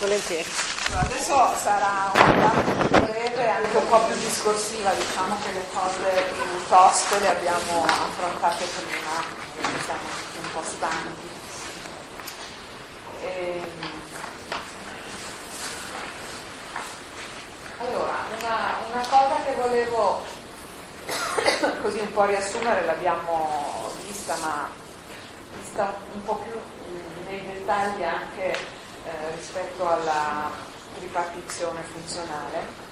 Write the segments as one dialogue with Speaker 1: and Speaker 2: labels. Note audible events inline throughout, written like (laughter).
Speaker 1: volentieri.
Speaker 2: Adesso sarà una breve, anche un po' più discorsiva, diciamo che le cose più toste le abbiamo affrontate prima, perché siamo un po' stanchi. E... Allora, una, una cosa che volevo (coughs) così un po' riassumere, l'abbiamo vista, ma vista un po' più nei dettagli anche eh, rispetto alla ripartizione funzionale.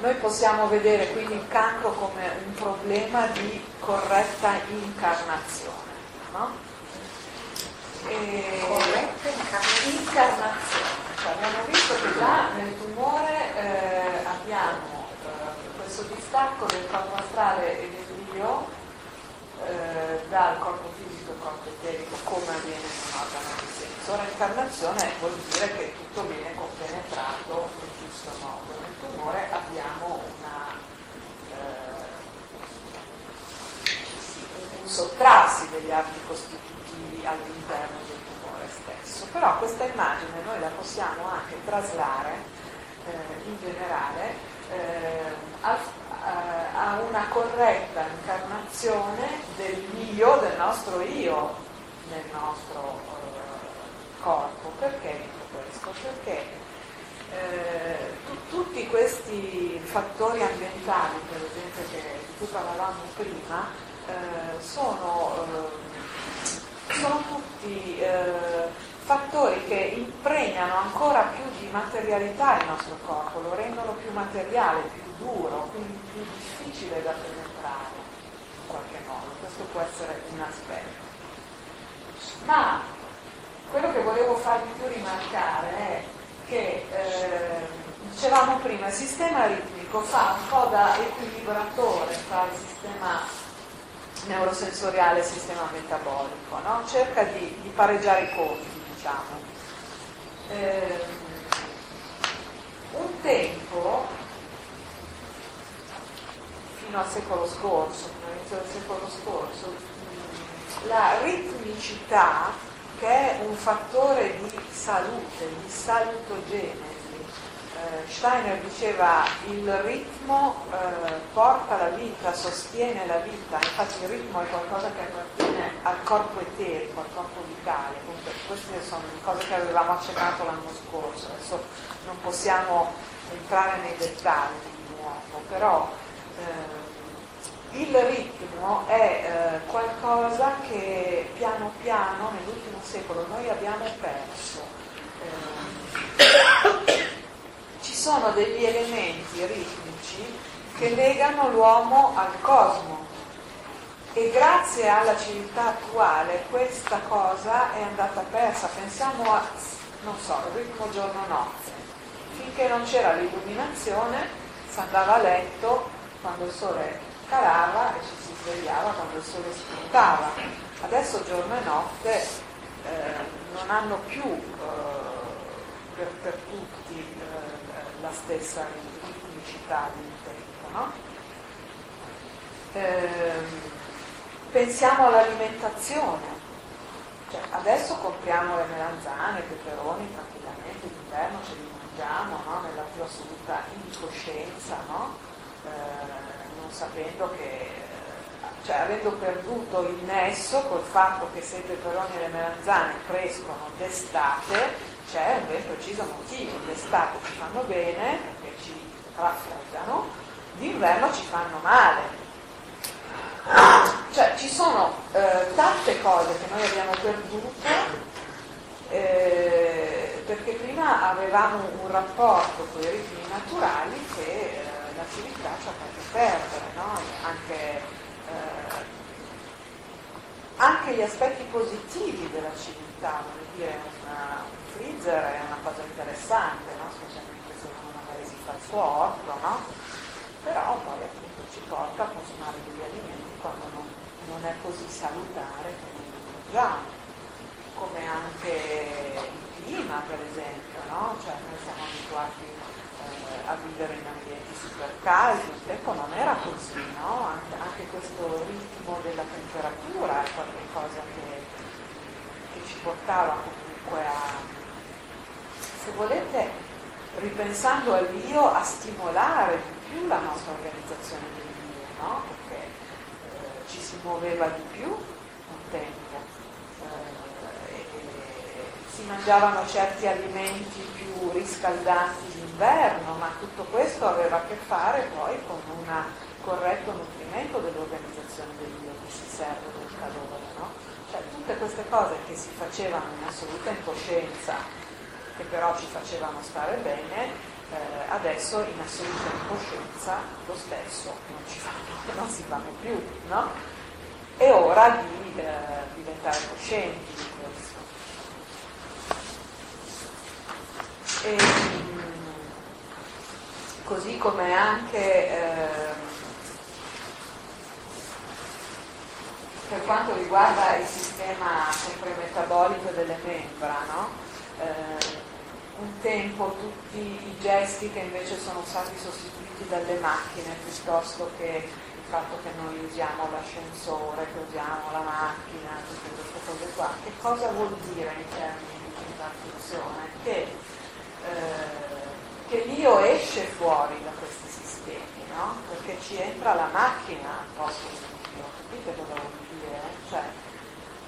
Speaker 2: Noi possiamo vedere quindi il cancro come un problema di corretta incarnazione. No? E...
Speaker 1: Corretta
Speaker 2: incarnazione. Cioè, abbiamo visto che già nel tumore eh, abbiamo eh, questo distacco del corpo astrale e dell'io eh, dal corpo fisico e corpo eterico come avviene in un organo di senso. Ora incarnazione vuol dire che tutto viene compenetrato nel giusto modo. Nel tumore abbiamo una, eh, un sottrarsi degli arti costitutivi all'interno del tumore stesso. Però questa immagine noi la possiamo anche traslare eh, in generale eh, al, a una corretta incarnazione dell'io, del nostro io nel nostro eh, corpo. Perché dico questo? Perché eh, t- tutti questi fattori ambientali, per esempio, che, di cui parlavamo prima, eh, sono, eh, sono, tutti eh, fattori che impregnano ancora più di materialità il nostro corpo, lo rendono più materiale, più duro, quindi più difficile da penetrare in qualche modo. Questo può essere un aspetto. Ma quello che volevo farvi più rimarcare è che, eh, dicevamo prima, il sistema ritmico fa un po' da equilibratore tra il sistema neurosensoriale e il sistema metabolico, no? cerca di, di, pareggiare i conti, diciamo. Eh, un tempo, fino al secolo scorso, all'inizio del secolo scorso, la ritmicità, che è un fattore di salute, di salutogenesi, eh, Steiner diceva il ritmo eh, porta la vita, sostiene la vita, infatti il ritmo è qualcosa che appartiene al corpo eterico, al corpo vitale, Comunque, queste sono le cose che avevamo accennato l'anno scorso, adesso non possiamo entrare nei dettagli di nuovo, però eh, il ritmo è eh, qualcosa che piano piano nell'ultimo secolo noi abbiamo perso. Eh, ci sono degli elementi ritmici che legano l'uomo al cosmo e grazie alla civiltà attuale questa cosa è andata persa. Pensiamo a, non so, il ritmo giorno-notte. Finché non c'era l'illuminazione si andava a letto quando il sole calava e ci si svegliava quando il sole spuntava. Adesso giorno e notte eh, non hanno più eh, per, per, tutti eh, la stessa ritmicità di tempo. No? Ehm, pensiamo all'alimentazione. Cioè, adesso compriamo le melanzane, i peperoni tranquillamente, d'inverno ce li mangiamo no? nella più assoluta incoscienza. No? Sapendo che, cioè avendo perduto il nesso col fatto che se i peperoni e le melanzane crescono d'estate, c'è un ben preciso motivo, d'estate ci fanno bene perché ci raffreddano, d'inverno ci fanno male. Cioè ci sono eh, tante cose che noi abbiamo perduto eh, perché prima avevamo un rapporto con i ritmi naturali che eh, civiltà ci ha fatto perdere, no? anche, eh, anche, gli aspetti positivi della civiltà, voglio dire, una, un freezer è una cosa interessante, no? specialmente se uno magari si fa il suo orto, no? però poi appunto ci porta a consumare degli alimenti quando non, non è così salutare che noi mangiamo, come anche il clima per esempio, cioè noi siamo abituati a vivere in ambienti super caldi, un tempo non era così, no? anche, anche, questo ritmo della temperatura è qualcosa che, che ci portava comunque a, se volete, ripensando all'io, a stimolare di più la nostra organizzazione dell'io, no? perché eh, ci si muoveva di più un tempo, eh, si mangiavano certi alimenti più riscaldanti d'inverno, ma tutto questo aveva a che fare poi con un corretto nutrimento dell'organizzazione dell'io che si serve del calore. No? Cioè tutte queste cose che si facevano in assoluta incoscienza, che però ci facevano stare bene, eh, adesso in assoluta incoscienza lo stesso non, ci fanno, (laughs) non si fanno più. No? È ora di eh, diventare coscienti di questo. E, così come anche eh, per quanto riguarda il sistema sempre metabolico delle membra, no? eh, un tempo tutti i gesti che invece sono stati sostituiti dalle macchine piuttosto che il fatto che noi usiamo l'ascensore, che usiamo la macchina, tutte queste cose qua, che cosa vuol dire in termini di transizione? Che eh, che l'io esce fuori da questi sistemi, no? Perché ci entra la macchina al posto dell'io, capite cosa vuol dire? Cioè,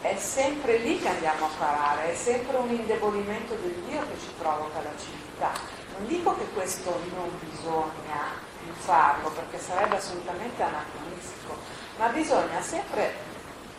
Speaker 2: è sempre lì che andiamo a parare, è sempre un indebolimento dell'io che ci provoca la civiltà. Non dico che questo non bisogna più farlo, perché sarebbe assolutamente anacronistico, ma bisogna sempre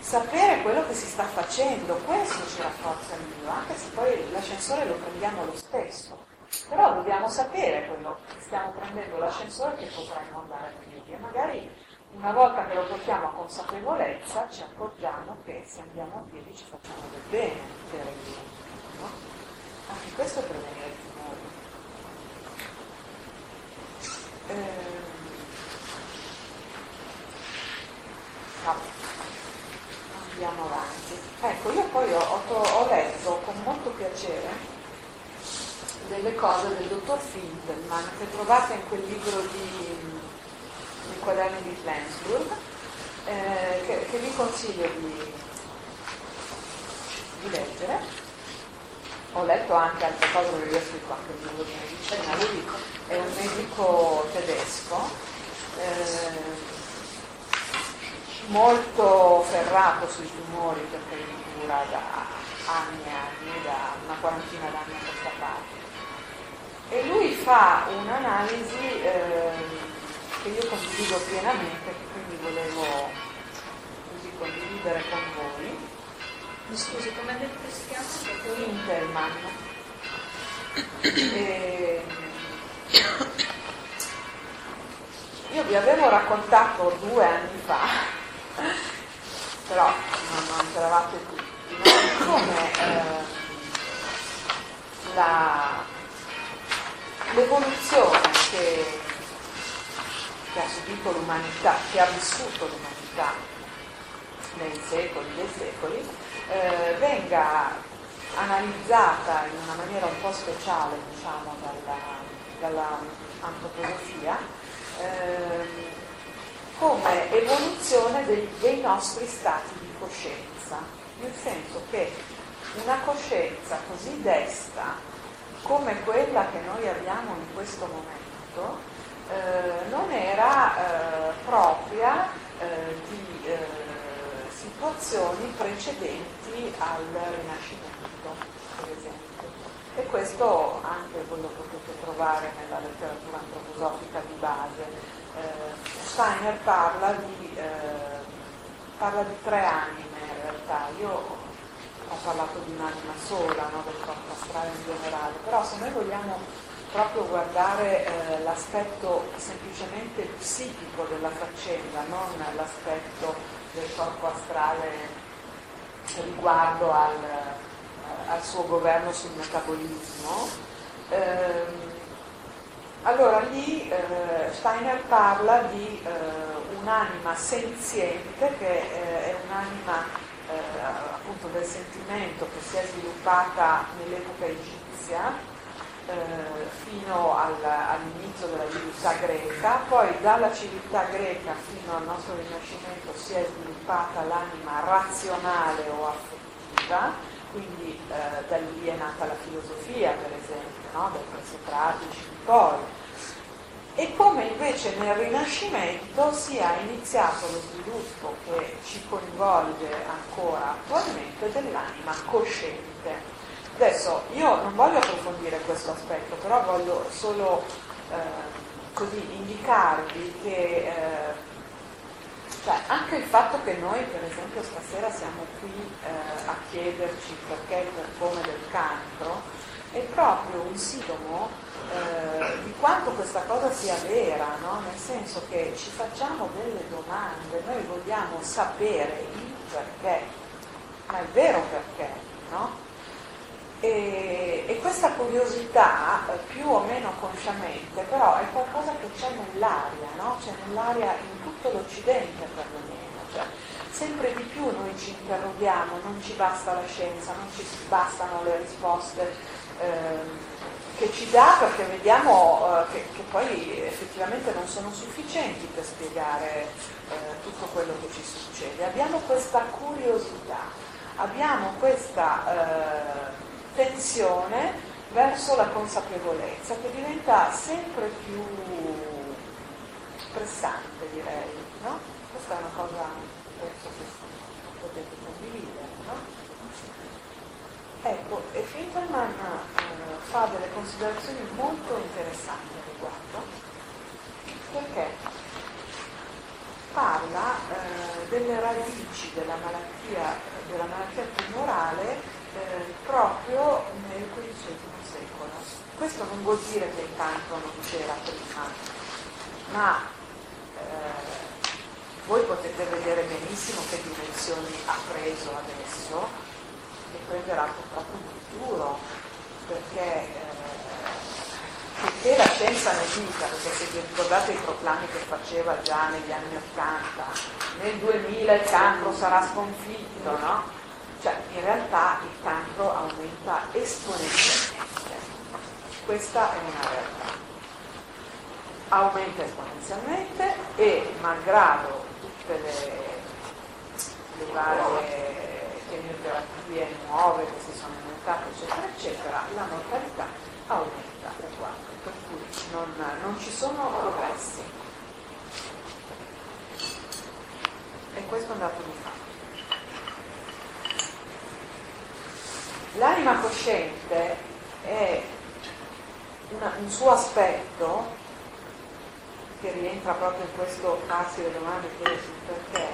Speaker 2: sapere quello che si sta facendo, questo ci rafforza l'io, anche se poi l'ascensore lo prendiamo lo stesso. Però dobbiamo sapere quello che stiamo prendendo l'ascensore che potremmo andare a piedi e magari una volta che lo portiamo a consapevolezza ci accorgiamo che se andiamo a piedi ci facciamo del bene per il no? Anche questo è prevenire il tumore. Eh, andiamo avanti. Ecco, io poi ho, ho, ho letto con molto piacere delle cose del dottor Findelman che trovate in quel libro di, di quaderni di Flensburg eh, che, che, vi consiglio di, di, leggere. Ho letto anche altre cose perché io ho anche il libro di medicina lui è un medico tedesco eh, molto ferrato sui tumori perché li cura da anni e anni, da una quarantina d'anni a questa parte e lui fa un'analisi eh, che io condivido pienamente, che quindi volevo così condividere con voi.
Speaker 1: Mi scusi, come ha detto si chiama?
Speaker 2: Interman. E... Io vi avevo raccontato due anni fa, però non, non c'eravate tutti, no? come eh, la l'evoluzione che, che, ha subito l'umanità, che ha vissuto l'umanità nei secoli dei secoli, eh, venga analizzata in una maniera un po' speciale diciamo, dalla, dall'antroposofia eh, come evoluzione dei, dei nostri stati di coscienza, nel senso che una coscienza così desta come quella che noi abbiamo in questo momento eh, non era eh, propria eh, di eh, situazioni precedenti al Rinascimento, per esempio. E questo anche voi lo potete trovare nella letteratura antroposofica di base. Eh, Steiner parla di, eh, parla di tre anime in realtà. Io ho parlato di un'anima sola, no, del corpo astrale in generale, però se noi vogliamo proprio guardare eh, l'aspetto semplicemente psichico della faccenda, non l'aspetto del corpo astrale riguardo al, eh, al suo governo sul metabolismo, ehm, allora lì eh, Steiner parla di eh, un'anima senziente che eh, è un'anima appunto del sentimento che si è sviluppata nell'epoca egizia eh, fino al, all'inizio della civiltà greca, poi dalla civiltà greca fino al nostro Rinascimento si è sviluppata l'anima razionale o affettiva, quindi eh, da lì è nata la filosofia, per esempio, no? dai presocratici di poi. E come invece nel Rinascimento sia iniziato lo sviluppo che ci coinvolge ancora attualmente dell'anima cosciente. Adesso io non voglio approfondire questo aspetto, però voglio solo eh, così indicarvi che eh, cioè, anche il fatto che noi, per esempio, stasera siamo qui eh, a chiederci perché il performe del cancro è proprio un sintomo eh, di quanto questa cosa sia vera, no? nel senso che ci facciamo delle domande, noi vogliamo sapere il perché, ma è vero perché, no? E, e, questa curiosità, eh, più o meno consciamente, però è qualcosa che c'è nell'aria, no? c'è nell'aria in tutto l'Occidente perlomeno. Cioè, sempre di più noi ci interroghiamo, non ci basta la scienza, non ci bastano le risposte eh, che ci dà perché vediamo eh, che, che, poi effettivamente non sono sufficienti per spiegare eh, tutto quello che ci succede. Abbiamo questa curiosità, abbiamo questa eh, tensione verso la consapevolezza che diventa sempre più pressante direi, no? Questa è una cosa penso che potete condividere? Ecco, e Finkelman eh, fa delle considerazioni molto interessanti al riguardo, perché parla eh, delle radici della malattia, della malattia tumorale eh, proprio nel XV secolo. Questo non vuol dire che il canto non c'era prima, ma eh, voi potete vedere benissimo che dimensioni ha preso adesso e prenderà purtroppo in futuro, perché eh, la scienza ne dica, perché se vi ricordate i proclami che faceva già negli anni Ottanta, nel 2000 il cancro sarà sconfitto, no? Cioè, in realtà il cancro aumenta esponenzialmente. Questa è una realtà. Aumenta esponenzialmente e malgrado tutte le, le varie chemioterapie nuove che si sono inventate, eccetera, eccetera, la mortalità aumenta uguale, per cui non, non ci sono progressi. E questo è un dato di fatto. L'anima cosciente è una, un suo aspetto che rientra proprio in questo farsi le domande sul perché,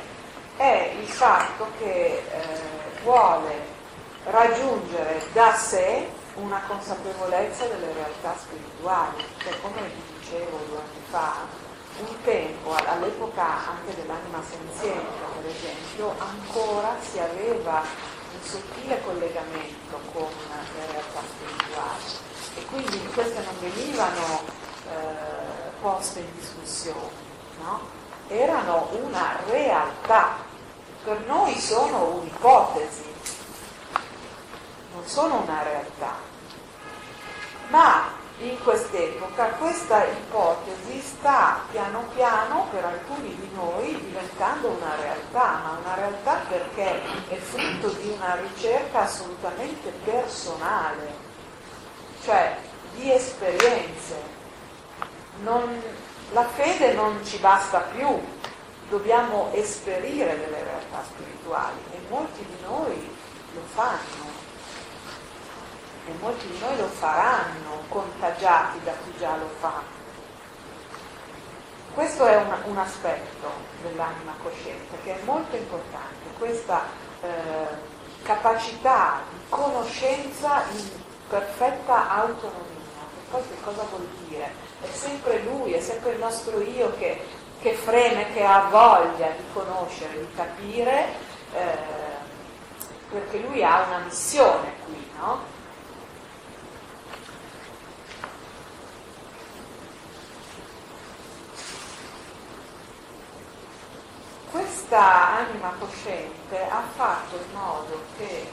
Speaker 2: è il fatto che eh, vuole raggiungere da sé una consapevolezza delle realtà spirituali, cioè come vi dicevo due anni fa, un tempo, all'epoca anche dell'anima senziente per esempio, ancora si aveva un sottile collegamento con le realtà spirituali. E quindi queste non venivano eh, poste in discussione, no? erano una realtà, per noi sono un'ipotesi, non sono una realtà, ma in quest'epoca questa ipotesi sta piano piano per alcuni di noi diventando una realtà, ma una realtà perché è frutto di una ricerca assolutamente personale, cioè di esperienze. Non, la fede non ci basta più, dobbiamo esperire delle realtà spirituali e molti di noi lo fanno e molti di noi lo faranno contagiati da chi già lo fa. Questo è un, un aspetto dell'anima cosciente che è molto importante, questa eh, capacità di conoscenza in perfetta autonomia. Poi che cosa vuol dire? È sempre lui, è sempre il nostro io che, che freme, che ha voglia di conoscere, di capire, eh, perché lui ha una missione qui, no? questa anima cosciente ha fatto in modo che eh,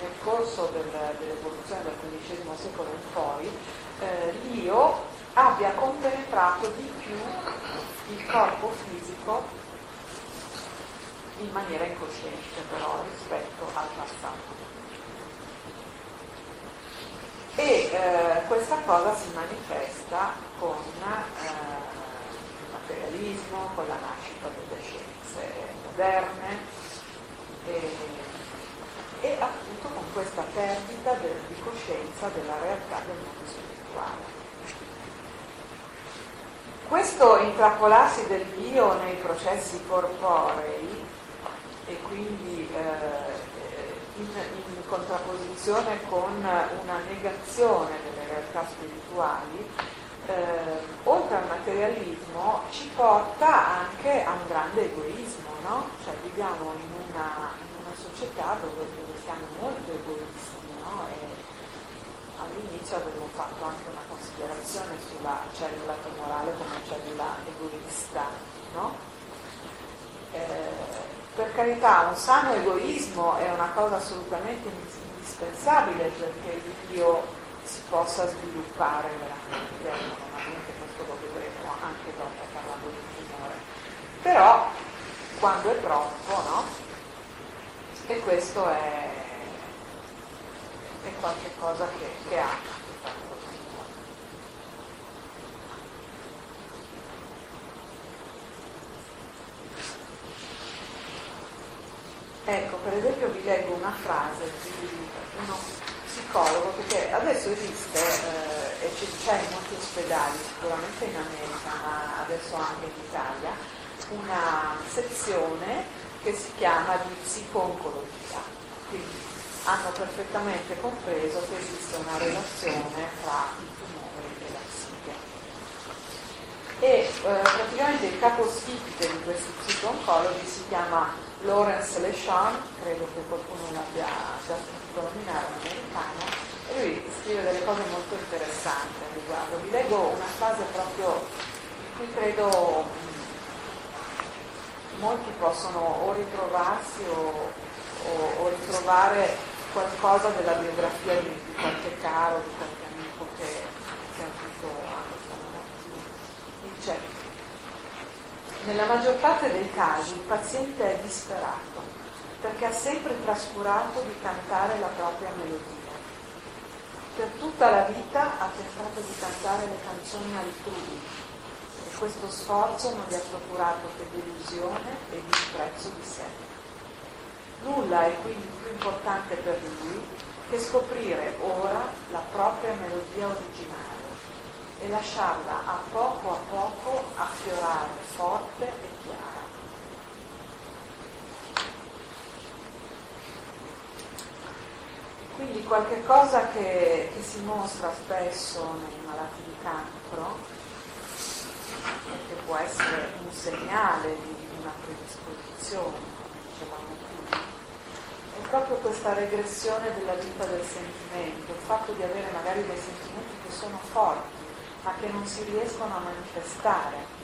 Speaker 2: nel corso del, dell'evoluzione del XV secolo in poi eh, l'io abbia compenetrato di più il corpo fisico in maniera incosciente però rispetto al passato. E eh, questa cosa si manifesta con eh, il materialismo, con la nascita delle scienze moderne e, e appunto con questa perdita del, di coscienza della realtà del mondo spirituale. Questo intrappolarsi del Dio nei processi corporei e quindi eh, in, in, contrapposizione con una negazione delle realtà spirituali, eh, oltre al materialismo ci porta anche a un grande egoismo, no? Cioè viviamo in una, in una società dove, dove, siamo molto egoisti no? All'inizio avevo fatto anche una considerazione sulla cellula tumorale come cellula egoista, no? eh, per carità, un sano egoismo è una cosa assolutamente indispensabile perché l'io si possa sviluppare veramente, normalmente questo lo vedremo anche dopo parlando di tumore. Però quando è troppo, no? E questo è è qualcosa che, che ha. Ecco, per esempio vi leggo una frase di uno psicologo, perché adesso esiste eh, e c'è in molti ospedali, sicuramente in America, ma adesso anche in Italia, una sezione che si chiama di psico-oncologia. Quindi hanno perfettamente compreso che esiste una relazione tra i tumori e la psiche. E eh, praticamente il capostipite di questi psico-oncologi si chiama Lawrence Leshon, credo che qualcuno l'abbia già sentito nominare, un americano, e lui scrive delle cose molto interessanti al riguardo. Vi leggo una frase proprio cui credo molti possono o ritrovarsi o, o, o ritrovare qualcosa della biografia di, di qualche caro, di qualche amico che, che ha avuto Dice, nella maggior parte dei casi il paziente è disperato perché ha sempre trascurato di cantare la propria melodia. Per tutta la vita ha tentato di cantare le canzoni altrui e questo sforzo non gli ha procurato che delusione e disprezzo di sé. Nulla è quindi più importante per lui che scoprire ora la propria melodia originale e lasciarla a poco a poco affiorare forte e chiara. Quindi qualche cosa che, che si mostra spesso nei malati di cancro, che può essere un segnale di una predisposizione, è proprio questa regressione della vita del sentimento, il fatto di avere magari dei sentimenti che sono forti, ma che non si riescono a manifestare.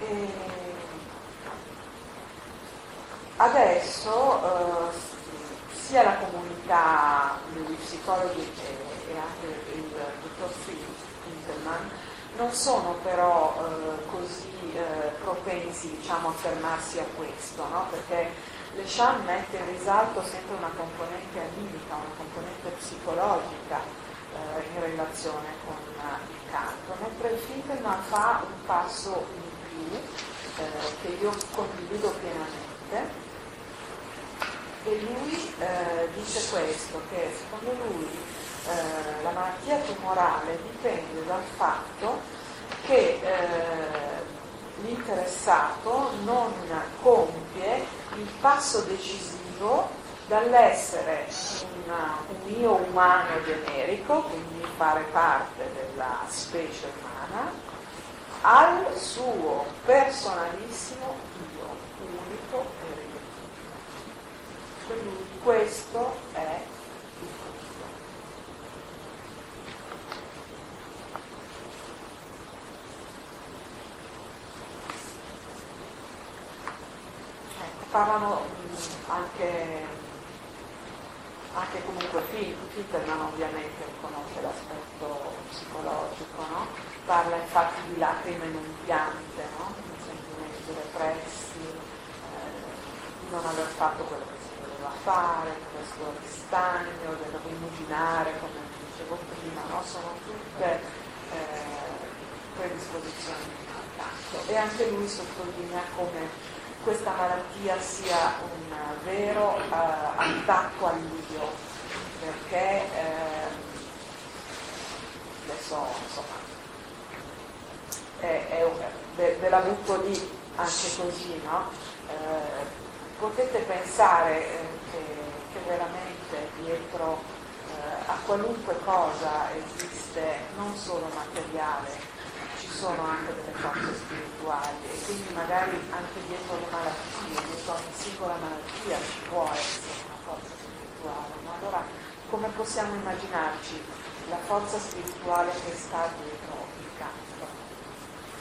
Speaker 2: E adesso eh, sia la comunità degli psicologi e, anche il dottor Fintelman non sono però eh, così eh, propensi diciamo, a fermarsi a questo, no? perché Le Chan mette in risalto sempre una componente animica, una componente psicologica eh, in relazione con uh, il canto, mentre il Finkelman fa un passo in più eh, che io condivido pienamente e lui eh, dice questo, che secondo lui eh, la malattia tumorale dipende dal fatto che eh, l'interessato non compie il passo decisivo dall'essere una, un io umano generico, quindi fare parte della specie umana, al suo personalissimo io, unico e riduttivo. Quindi questo è parlano anche anche comunque Fintelman ovviamente riconosce l'aspetto psicologico, no? parla infatti di lacrime in un piante, no? di sentimenti repressi, eh, di non aver fatto quello che si doveva fare, questo ristagno, del rimuginare, come dicevo prima, no? sono tutte eh, predisposizioni di mancanza. E anche lui sottolinea come questa malattia sia un vero eh, attacco all'io, perché eh, adesso insomma è, è, ve, ve, la butto lì anche così, no? Eh, potete pensare eh, che, che, veramente dietro eh, a qualunque cosa esiste non solo materiale, sono anche delle forze spirituali e quindi magari anche dietro le malattie, dietro ogni singola malattia ci può essere una forza spirituale. Ma allora come possiamo immaginarci la forza spirituale che sta dietro?